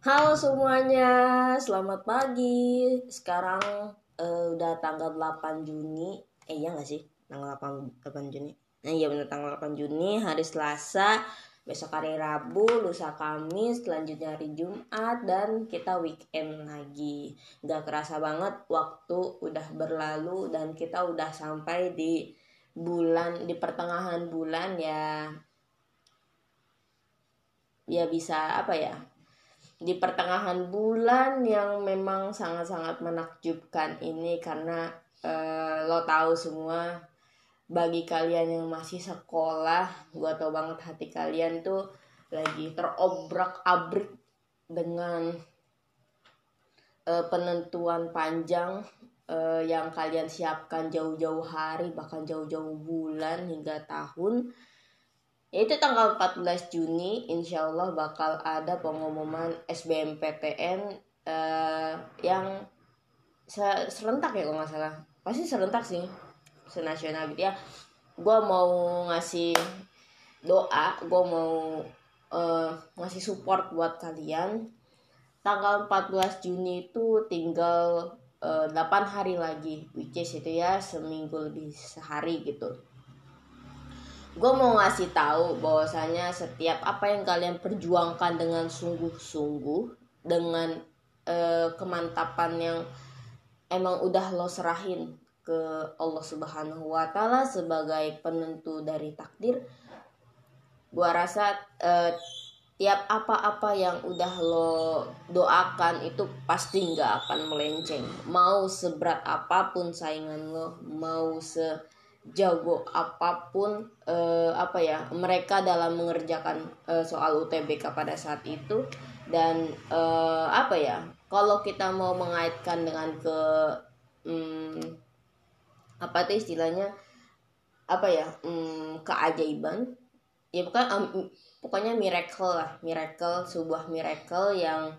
Halo semuanya, selamat pagi. Sekarang uh, udah tanggal 8 Juni. Eh iya gak sih? Tanggal 8, 8 Juni. Nah iya bener tanggal 8 Juni, hari Selasa. Besok hari Rabu, lusa Kamis, selanjutnya hari Jumat, dan kita weekend lagi. Gak kerasa banget waktu udah berlalu dan kita udah sampai di bulan, di pertengahan bulan ya ya bisa apa ya di pertengahan bulan yang memang sangat-sangat menakjubkan ini karena uh, lo tahu semua bagi kalian yang masih sekolah gue tau banget hati kalian tuh lagi terobrak abrik dengan uh, penentuan panjang uh, yang kalian siapkan jauh-jauh hari bahkan jauh-jauh bulan hingga tahun yaitu tanggal 14 Juni insya Allah bakal ada pengumuman SBMPTN uh, yang serentak ya kalau nggak salah. Pasti serentak sih senasional gitu ya. Gue mau ngasih doa gue mau uh, ngasih support buat kalian. Tanggal 14 Juni itu tinggal uh, eh, 8 hari lagi which is itu ya seminggu lebih sehari gitu gue mau ngasih tahu bahwasanya setiap apa yang kalian perjuangkan dengan sungguh-sungguh dengan uh, kemantapan yang emang udah lo serahin ke Allah Subhanahu wa taala sebagai penentu dari takdir gue rasa uh, tiap apa-apa yang udah lo doakan itu pasti nggak akan melenceng. Mau seberat apa pun saingan lo mau se jago apa pun uh, apa ya mereka dalam mengerjakan uh, soal UTBK pada saat itu. Dan uh, apa ya kalau kita mau mengaitkan dengan ke um, apa itu istilahnya apa ya um, keajaiban ya bukan um, pokoknya miracle lah miracle sebuah miracle yang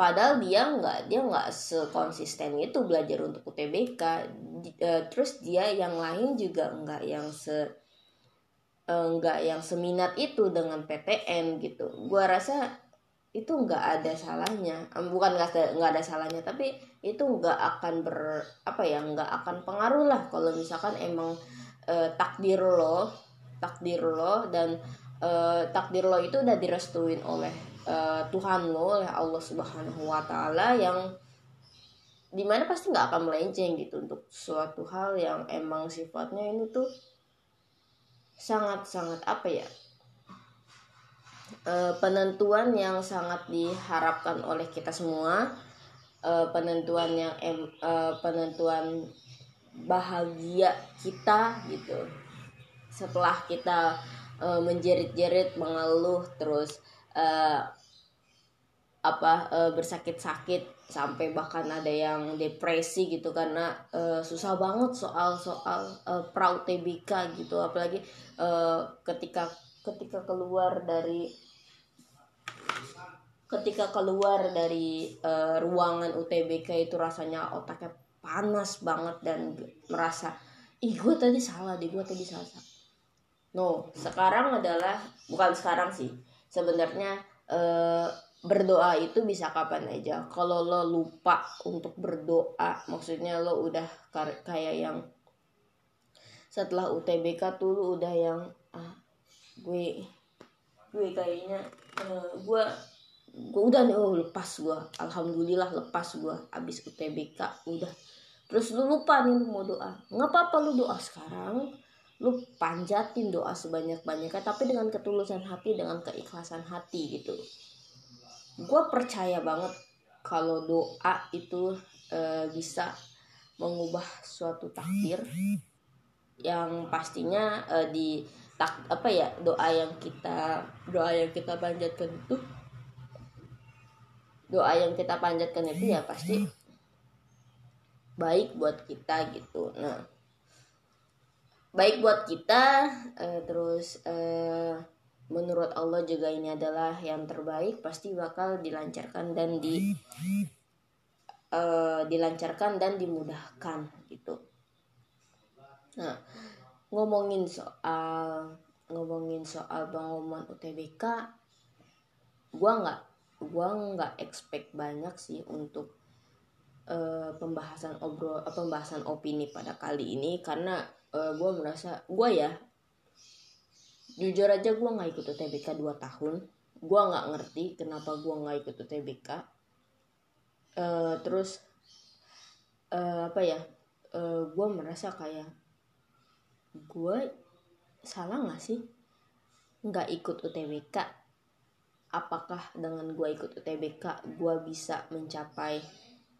padahal dia nggak dia nggak sekonsisten itu belajar untuk UTBK uh, terus dia yang lain juga nggak yang se uh, nggak yang seminat itu dengan PTN gitu. Gua rasa itu nggak ada salahnya. Bukan nggak ada nggak ada salahnya tapi itu nggak akan ber apa ya nggak akan pengaruh lah kalau misalkan emang uh, takdir lo takdir lo dan uh, takdir lo itu udah direstuin oleh uh, Tuhan lo oleh Allah Subhanahu Wa Taala yang di mana pasti nggak akan melenceng gitu untuk suatu hal yang emang sifatnya ini tuh sangat sangat apa ya uh, penentuan yang sangat diharapkan oleh kita semua uh, penentuan yang em, penentuan bahagia kita gitu. Setelah kita uh, menjerit-jerit mengeluh terus uh, apa uh, bersakit-sakit sampai bahkan ada yang depresi gitu karena uh, susah banget soal-soal uh, pra UTBK gitu. Apalagi uh, ketika ketika keluar dari ketika keluar dari uh, ruangan UTBK itu rasanya otaknya panas banget dan merasa ih gue tadi salah deh gue tadi salah. No sekarang adalah bukan sekarang sih. Sebenarnya eh, berdoa itu bisa kapan aja. Kalau lo lupa untuk berdoa maksudnya lo udah kayak yang setelah UTBK tuh lo udah yang ah gue gue kayaknya uh, gue gue udah nih oh lepas gue alhamdulillah lepas gue abis UTBK udah. Terus lu lupa nih lu mau doa. Nggak apa-apa lu doa sekarang. Lu panjatin doa sebanyak-banyaknya tapi dengan ketulusan hati dengan keikhlasan hati gitu gue percaya banget kalau doa itu e, bisa mengubah suatu takdir yang pastinya e, di tak apa ya doa yang kita doa yang kita panjatkan itu doa yang kita panjatkan itu ya pasti baik buat kita gitu. Nah baik buat kita uh, terus uh, menurut Allah juga ini adalah yang terbaik pasti bakal dilancarkan dan di uh, dilancarkan dan dimudahkan gitu. Nah ngomongin soal ngomongin soal pengumuman UTBK gua nggak gue nggak expect banyak sih untuk uh, pembahasan obrol uh, pembahasan opini pada kali ini karena uh, gue merasa gue ya jujur aja gue nggak ikut UTBK 2 tahun. Gue nggak ngerti kenapa gue nggak ikut UTBK uh, terus uh, apa ya? Uh, gue merasa kayak gue salah nggak sih nggak ikut UTBK apakah dengan gue ikut UTBK gue bisa mencapai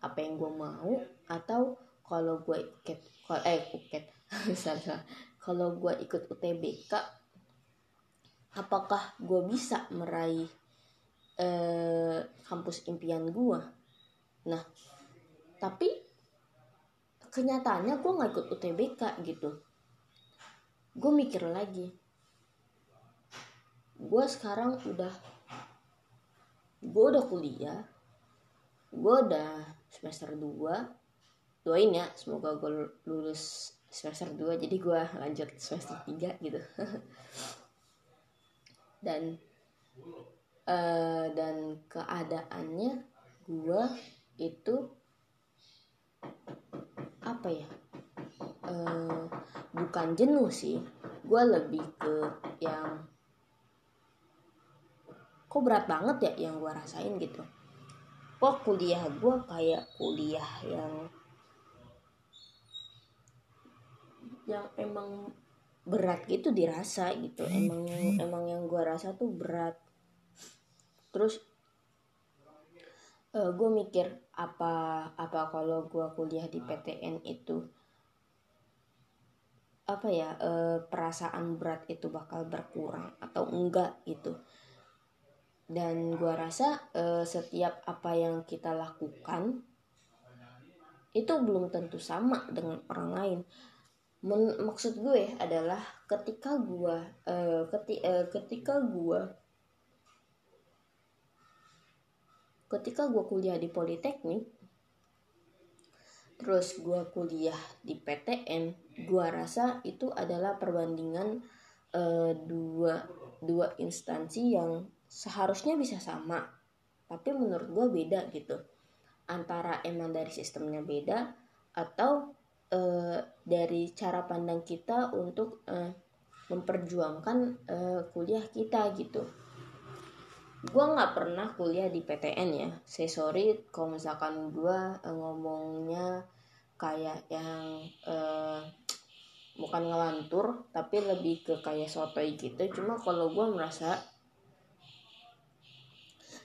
apa yang gue mau? Atau kalau gue ikut eh ikut salah kalau gue ikut UTBK apakah gue bisa meraih eh, kampus impian gue nah tapi kenyataannya gue nggak ikut UTBK gitu. Gue mikir lagi. Gue sekarang udah gue udah kuliah gue udah semester 2 doain ya semoga gue lulus semester 2 jadi gue lanjut semester 3 gitu dan uh, dan keadaannya gue itu apa ya? Uh, bukan jenuh sih. Gue lebih ke yang kok berat banget ya yang gue rasain gitu. Kok kuliah gue kayak kuliah yang yang emang berat gitu dirasa gitu. Emang emang yang gue rasa tuh berat. Terus uh, eh, gue mikir apa apa kalau gue kuliah di PTN itu apa ya uh, perasaan berat itu bakal berkurang atau enggak gitu. Dan gue rasa uh, setiap apa yang kita lakukan itu belum tentu sama dengan orang lain Men maksud gue adalah ketika gue uh, keti uh, ketika gue ketika gue kuliah di politeknik terus gue kuliah di PTN gue rasa itu adalah perbandingan uh, dua dua instansi yang seharusnya bisa sama tapi menurut gue beda gitu. Antara emang dari sistemnya beda atau e, dari cara pandang kita untuk e, memperjuangkan e, kuliah kita gitu. Gue nggak pernah kuliah di PTN ya. Saya sorry kalau misalkan gue ngomongnya kayak yang e, bukan ngelantur tapi lebih ke kayak sotoy gitu. Cuma kalau gue merasa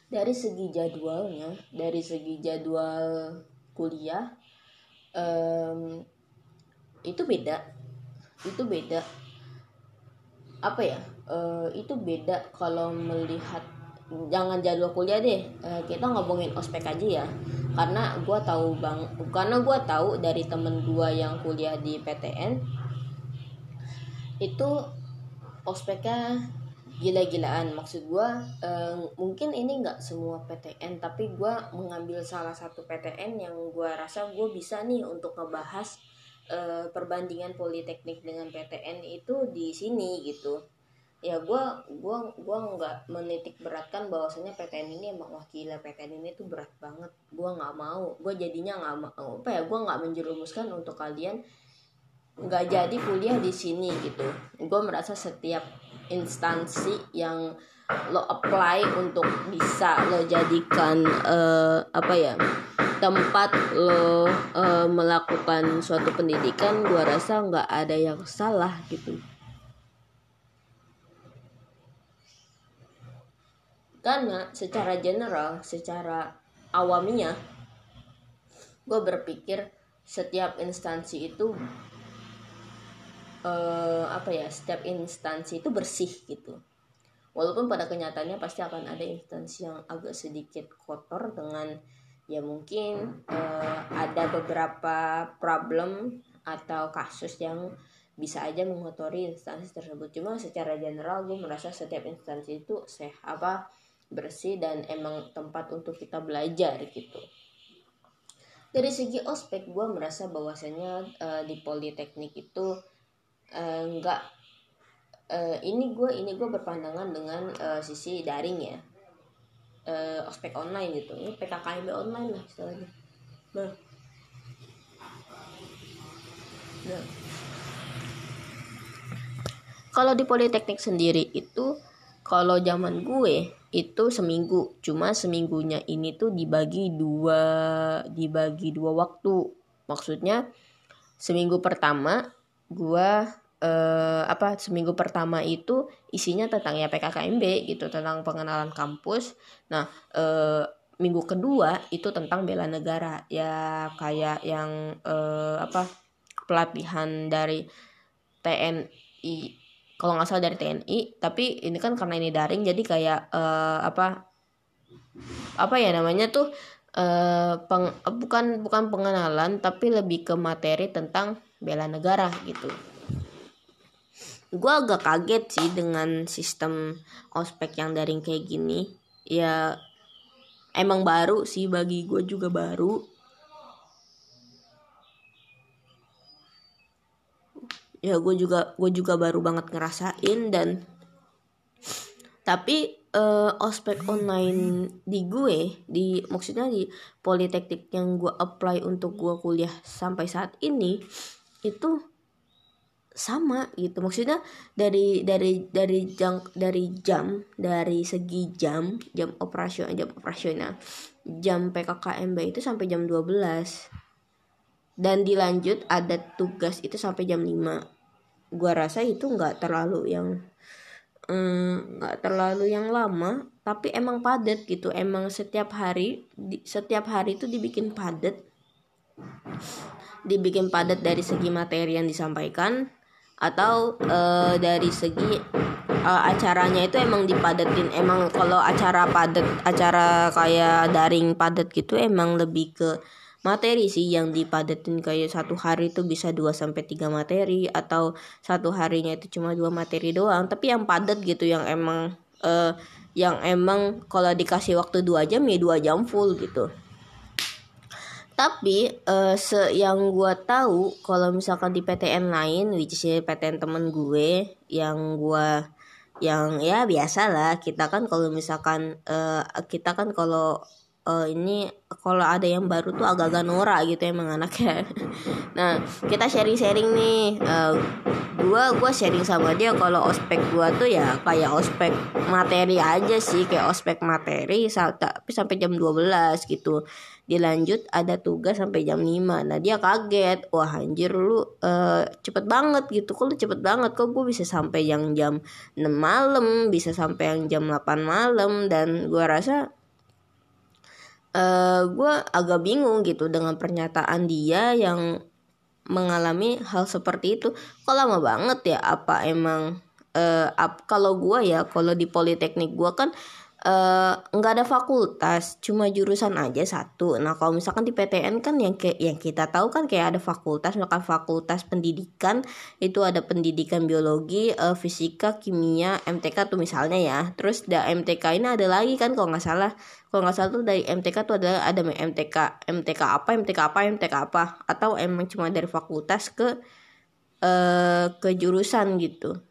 dari segi jadwalnya dari segi jadwal kuliah um, itu beda. Itu beda. Apa ya? Uh, itu beda kalau melihat jangan jadwal kuliah deh. Uh, kita ngomongin ospek aja ya. Karena gue tahu bang karena gue tahu dari temen gue yang kuliah di PTN itu ospeknya gila-gilaan. Maksud gue uh, mungkin ini nggak semua PTN tapi gue mengambil salah satu PTN yang gue rasa gue bisa nih untuk ngebahas uh, perbandingan politeknik dengan PTN itu di sini gitu. Ya gue gua gua nggak menitik beratkan bahwasanya PTN ini emang wah gila PTN ini tuh berat banget. Gue nggak mau. Gue jadinya nggak mau apa ya gue nggak menjerumuskan untuk kalian nggak jadi kuliah di sini gitu. Gue merasa setiap instansi yang lo apply untuk bisa lo jadikan uh, apa ya tempat lo uh, melakukan suatu pendidikan gua rasa nggak ada yang salah gitu. Karena secara general secara awamnya gue berpikir setiap instansi itu uh, apa ya setiap instansi itu bersih gitu. Walaupun pada kenyataannya pasti akan ada instansi yang agak sedikit kotor dengan ya mungkin uh, ada beberapa problem atau kasus yang bisa aja mengotori instansi tersebut. Cuma secara general gue merasa setiap instansi itu sehat apa bersih dan emang tempat untuk kita belajar gitu. Dari segi ospek gue merasa bahwasanya uh, di politeknik itu uh, nggak uh, ini gue ini gue berpandangan dengan uh, sisi daring ya uh, ospek online gitu. Ini PKKMB online lah istilahnya. Nah. Nah. Kalau di politeknik sendiri itu kalau zaman gue itu seminggu. Cuma seminggunya ini tuh dibagi dua dibagi dua waktu. Maksudnya seminggu pertama gue eh, apa seminggu pertama itu isinya tentang ya PKKMB gitu tentang pengenalan kampus. Nah eh, minggu kedua itu tentang bela negara ya kayak yang eh, apa pelatihan dari TNI kalau nggak salah dari TNI tapi ini kan karena ini daring jadi kayak uh, apa apa ya namanya tuh uh, peng, bukan bukan pengenalan tapi lebih ke materi tentang bela negara gitu gue agak kaget sih dengan sistem ospek yang daring kayak gini. Ya emang baru sih bagi gue juga baru. Ya gue juga gue juga baru banget ngerasain dan tapi uh, ospek online di gue di maksudnya di politeknik yang gue apply untuk gue kuliah sampai saat ini itu sama gitu. Maksudnya dari dari dari jam dari jam dari segi jam jam operasional jam operasional jam PKKMB itu sampai jam 12 dan dilanjut ada tugas itu sampai jam 5 gua rasa itu nggak terlalu yang nggak mm, terlalu yang lama tapi emang padat gitu. Emang setiap hari di, setiap hari itu dibikin padat. Dibikin padat dari segi materi yang disampaikan atau uh, dari segi uh, acaranya itu emang dipadatin emang kalau acara padat acara kayak daring padat gitu emang lebih ke materi sih yang dipadatin kayak satu hari itu bisa 2 sampai tiga materi atau satu harinya itu cuma dua materi doang. Tapi yang padat gitu yang emang uh, yang emang kalau dikasih waktu dua jam ya dua jam full gitu tapi uh, se yang gue tahu kalau misalkan di PTN lain which is PTN temen gue yang gue yang ya biasa lah kita kan kalau misalkan uh, kita kan kalau uh, ini kalau ada yang baru tuh agak-agak norak gitu emang anaknya. Nah kita sharing-sharing nih uh, gua gua sharing sama dia kalau ospek gua tuh ya kayak ospek materi aja sih kayak ospek materi tapi sampai jam 12 gitu dilanjut ada tugas sampai jam 5 nah dia kaget. Wah anjir lu uh, cepet banget gitu. Kok lu cepet banget? Kok gue bisa sampai yang jam 6 malam bisa sampai yang jam 8 malam? Dan gua rasa uh, eh, gue agak bingung gitu dengan pernyataan dia yang mengalami hal seperti itu. Kok lama banget ya? Apa emang uh, kalau gue ya kalau di politeknik gue kan nggak uh, ada fakultas cuma jurusan aja satu. Nah kalau misalkan di PTN kan yang kayak yang kita tahu kan kayak ada fakultas misalkan fakultas pendidikan itu ada pendidikan biologi uh, fisika kimia MTK tuh misalnya ya. Terus da MTK ini ada lagi kan kalau nggak salah. Kalau nggak salah tuh dari MTK tuh ada ada MTK MTK apa MTK apa MTK apa. Atau emang cuma dari fakultas ke uh, ke jurusan gitu.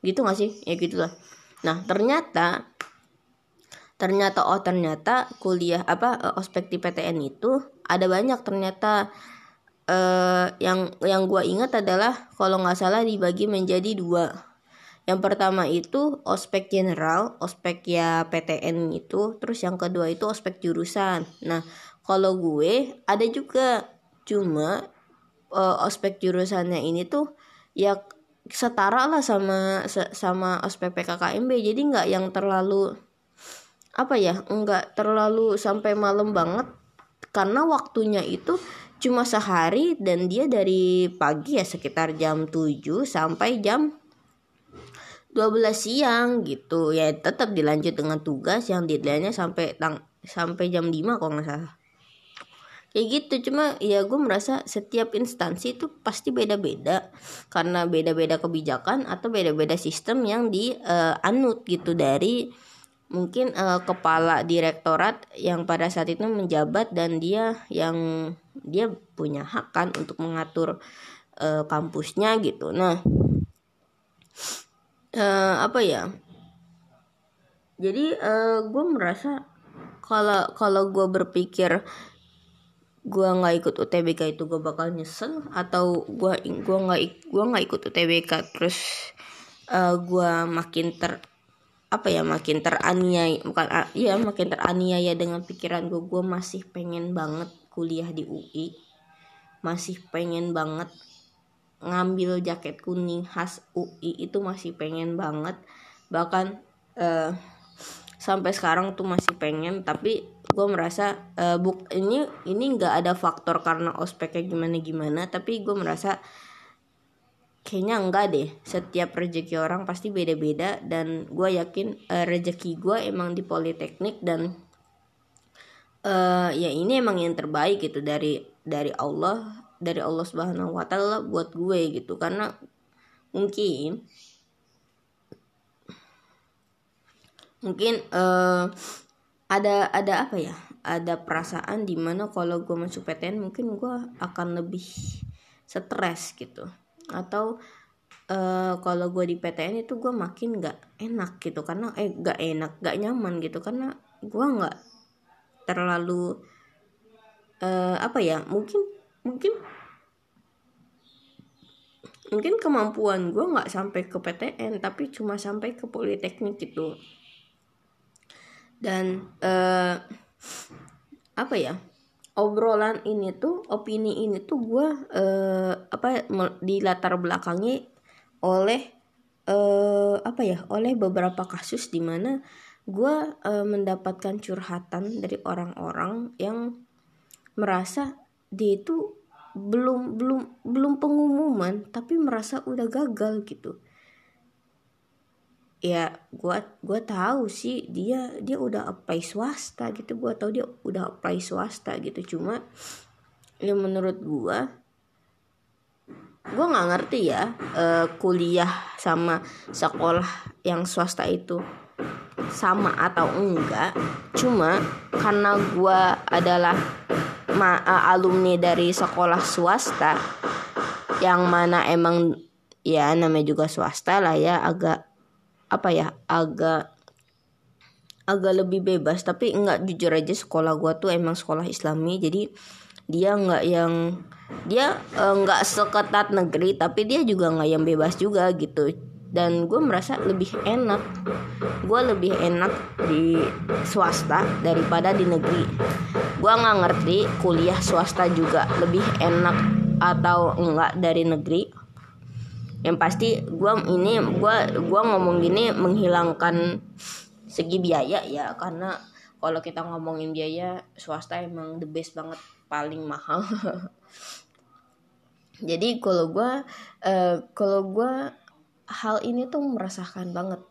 Gitu nggak sih? Ya gitulah. Nah ternyata ternyata oh ternyata kuliah apa uh, ospek di PTN itu ada banyak ternyata uh, yang yang gue ingat adalah kalau nggak salah dibagi menjadi dua. Yang pertama itu ospek general ospek ya PTN itu terus yang kedua itu ospek jurusan. Nah kalau gue ada juga cuma uh, ospek jurusannya ini tuh ya setara lah sama sama ospek PKKMB jadi nggak yang terlalu apa ya nggak terlalu sampai malam banget. Karena waktunya itu cuma sehari dan dia dari pagi ya sekitar jam 7 sampai jam 12 siang gitu. Ya tetap dilanjut dengan tugas yang deadline-nya sampai tang sampai jam 5 kalau nggak salah. Kayak gitu cuma ya gue merasa setiap instansi itu pasti beda-beda. Karena beda-beda kebijakan atau beda-beda sistem yang dianut uh, gitu dari mungkin uh, kepala direktorat yang pada saat itu menjabat dan dia yang dia punya hak kan untuk mengatur uh, kampusnya gitu. Nah uh, apa ya? Jadi uh, gue merasa kalau kalau gue berpikir gue nggak ikut UTBK itu gue bakal nyesel atau gue gua nggak gua nggak ikut UTBK terus uh, gue makin ter apa ya makin teraniaya bukan ya makin teraniaya dengan pikiran gue gue masih pengen banget kuliah di UI masih pengen banget ngambil jaket kuning khas UI itu masih pengen banget. Bahkan uh, sampai sekarang tuh masih pengen tapi gue merasa uh, buk ini ini nggak ada faktor karena ospeknya gimana gimana tapi gue merasa kayaknya enggak deh. Setiap rezeki orang pasti beda-beda dan gue yakin uh, rezeki gue emang di politeknik dan uh, ya ini emang yang terbaik gitu dari dari Allah dari Allah Subhanahu Wa Taala buat gue gitu. Karena mungkin mungkin uh, ada ada apa ya? Ada perasaan di mana kalau gue masuk PTN mungkin gue akan lebih stres gitu atau uh, kalau gue di PTN itu gue makin nggak enak gitu. Karena eh nggak enak nggak nyaman gitu. Karena gue nggak terlalu uh, apa ya mungkin mungkin mungkin kemampuan gue nggak sampai ke PTN tapi cuma sampai ke politeknik gitu. Dan uh, apa ya obrolan ini tuh opini ini tuh gue uh, apa di latar belakangnya oleh uh, apa ya oleh beberapa kasus di mana gue uh, mendapatkan curhatan dari orang-orang yang merasa dia itu belum belum belum pengumuman tapi merasa udah gagal gitu ya gua gua tahu sih dia dia udah apply swasta gitu. Gua tahu dia udah apply swasta gitu. Cuma ya menurut gua gua nggak ngerti ya uh, kuliah sama sekolah yang swasta itu sama atau enggak. Cuma karena gua adalah ma uh, alumni dari sekolah swasta yang mana emang ya namanya juga swasta lah ya agak apa ya agak agak lebih bebas. Tapi enggak jujur aja sekolah gua tuh emang sekolah islami. Jadi dia enggak yang dia enggak seketat negeri tapi dia juga enggak yang bebas juga gitu. Dan gue merasa lebih enak. Gue lebih enak di swasta daripada di negeri. Gue nggak ngerti kuliah swasta juga lebih enak atau enggak dari negeri yang pasti gue ini gue gua ngomong gini menghilangkan segi biaya ya karena kalau kita ngomongin biaya swasta emang the best banget paling mahal. Jadi kalau gue uh, kalau gue hal ini tuh merasakan banget.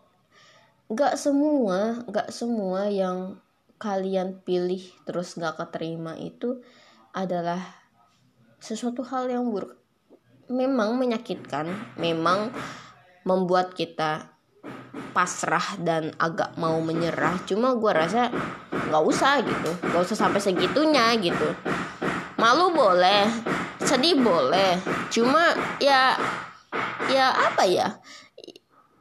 Nggak semua nggak semua yang kalian pilih terus nggak keterima itu adalah sesuatu hal yang buruk memang menyakitkan, memang membuat kita pasrah dan agak mau menyerah. Cuma gue rasa nggak usah gitu, nggak usah sampai segitunya gitu. Malu boleh, sedih boleh, cuma ya ya apa ya?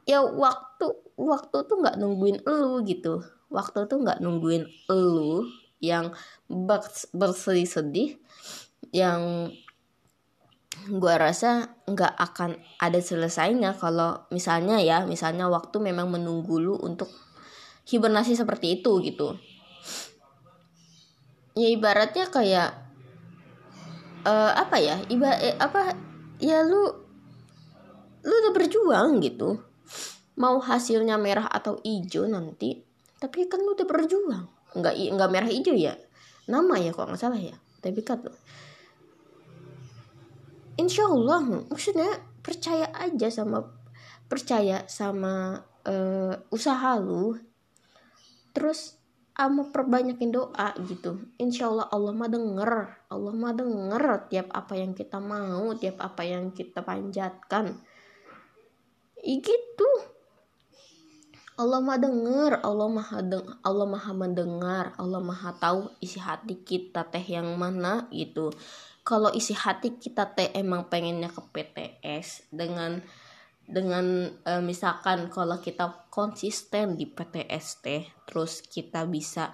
Ya waktu waktu tuh nggak nungguin elu gitu. Waktu tuh nggak nungguin elu yang bersedih-sedih yang gue rasa nggak akan ada selesainya kalau misalnya ya misalnya waktu memang menunggu lu untuk hibernasi seperti itu gitu. Ya ibaratnya kayak uh, apa ya iba eh, apa ya lu lu udah berjuang gitu. Mau hasilnya merah atau hijau nanti tapi kan lu udah berjuang. Nggak nggak merah hijau ya nama ya kok nggak salah ya tapi kan insya Allah maksudnya percaya aja sama percaya sama uh, usaha lu. Terus ama perbanyakin doa gitu. Insya Allah Allah mah denger Allah mah denger tiap apa yang kita mau tiap apa yang kita panjatkan. I gitu. Allah mah denger Allah maha deng Allah maha mendengar Allah maha tahu isi hati kita teh yang mana gitu kalau isi hati kita teh emang pengennya ke PTS dengan dengan e, misalkan kalau kita konsisten di PTS teh terus kita bisa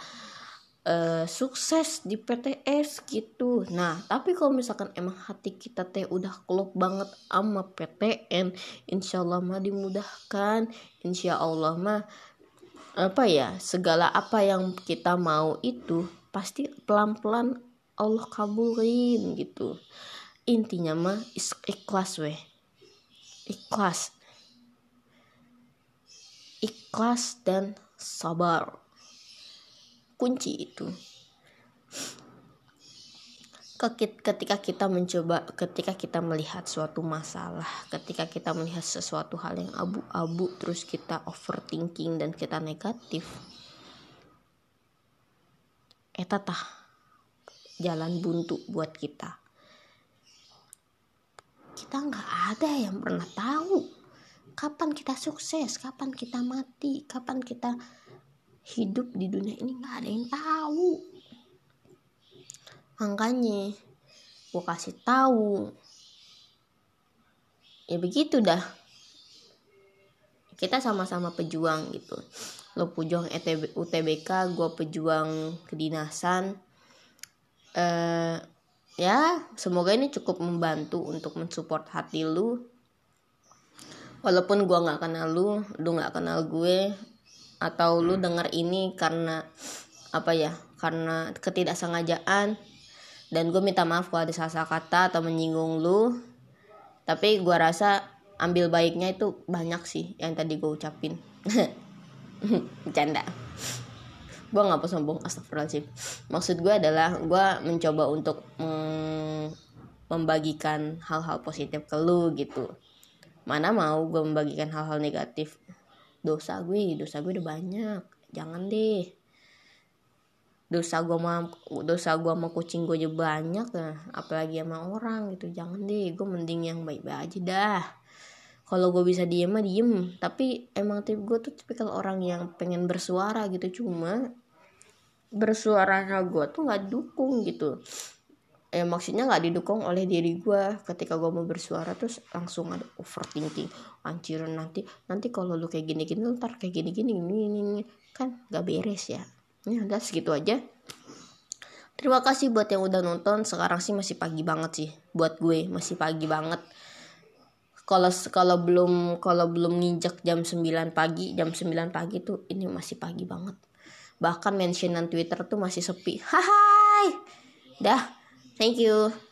uh, sukses di PTS gitu. Nah tapi kalau misalkan emang hati kita teh udah klop banget sama PTN insya Allah mah dimudahkan. Insya Allah mah apa ya segala apa yang kita mau itu pasti pelan-pelan Allah kabulin gitu. Intinya mah ikhlas weh. Ikhlas. Ikhlas dan sabar. Kunci itu. Ketika kita mencoba ketika kita melihat suatu masalah ketika kita melihat sesuatu hal yang abu-abu terus kita overthinking dan kita negatif eta tah jalan buntu buat kita. Kita nggak ada yang pernah tahu kapan kita sukses kapan kita mati kapan kita hidup di dunia ini. Nggak ada yang tahu. Makanya gue kasih tahu. Ya begitu dah. Kita sama-sama pejuang gitu. Lo pejuang ETB, UTBK gue pejuang kedinasan eh ya semoga ini cukup membantu untuk mensupport hati lu. Walaupun gue nggak kenal lu lu nggak kenal gue atau lu dengar ini karena apa ya karena ketidaksengajaan dan gue minta maaf kalau ada salah kata atau menyinggung lu. Tapi gue rasa ambil baiknya itu banyak sih yang tadi gue ucapin. Bercanda gue nggak mau sombong astagfirullahaladzim. Maksud gue adalah gue mencoba untuk mm, membagikan hal-hal positif ke lu gitu. Mana mau gue membagikan hal-hal negatif. Dosa gue dosa gue udah banyak. Jangan deh. Dosa gue sama dosa gue sama kucing gue juga banyak nah apalagi sama orang gitu. Jangan deh gue mending yang baik-baik aja dah kalau gue bisa diem mah diem. Tapi emang tip gue tuh tipikal orang yang pengen bersuara gitu. Cuma bersuaranya gue tuh nggak dukung gitu. Eh maksudnya nggak didukung oleh diri gue ketika gue mau bersuara terus langsung ada overthinking. Anjir nanti nanti kalau lu kayak gini gini ntar kayak gini gini gini, gini. kan gak beres ya. Ya udah segitu aja. Terima kasih buat yang udah nonton. Sekarang sih masih pagi banget sih. Buat gue masih pagi banget kalau kalau belum kalau belum nginjak jam 9 pagi jam 9 pagi tuh ini masih pagi banget. Bahkan mentionan Twitter tuh masih sepi. Hai. Dah. Thank you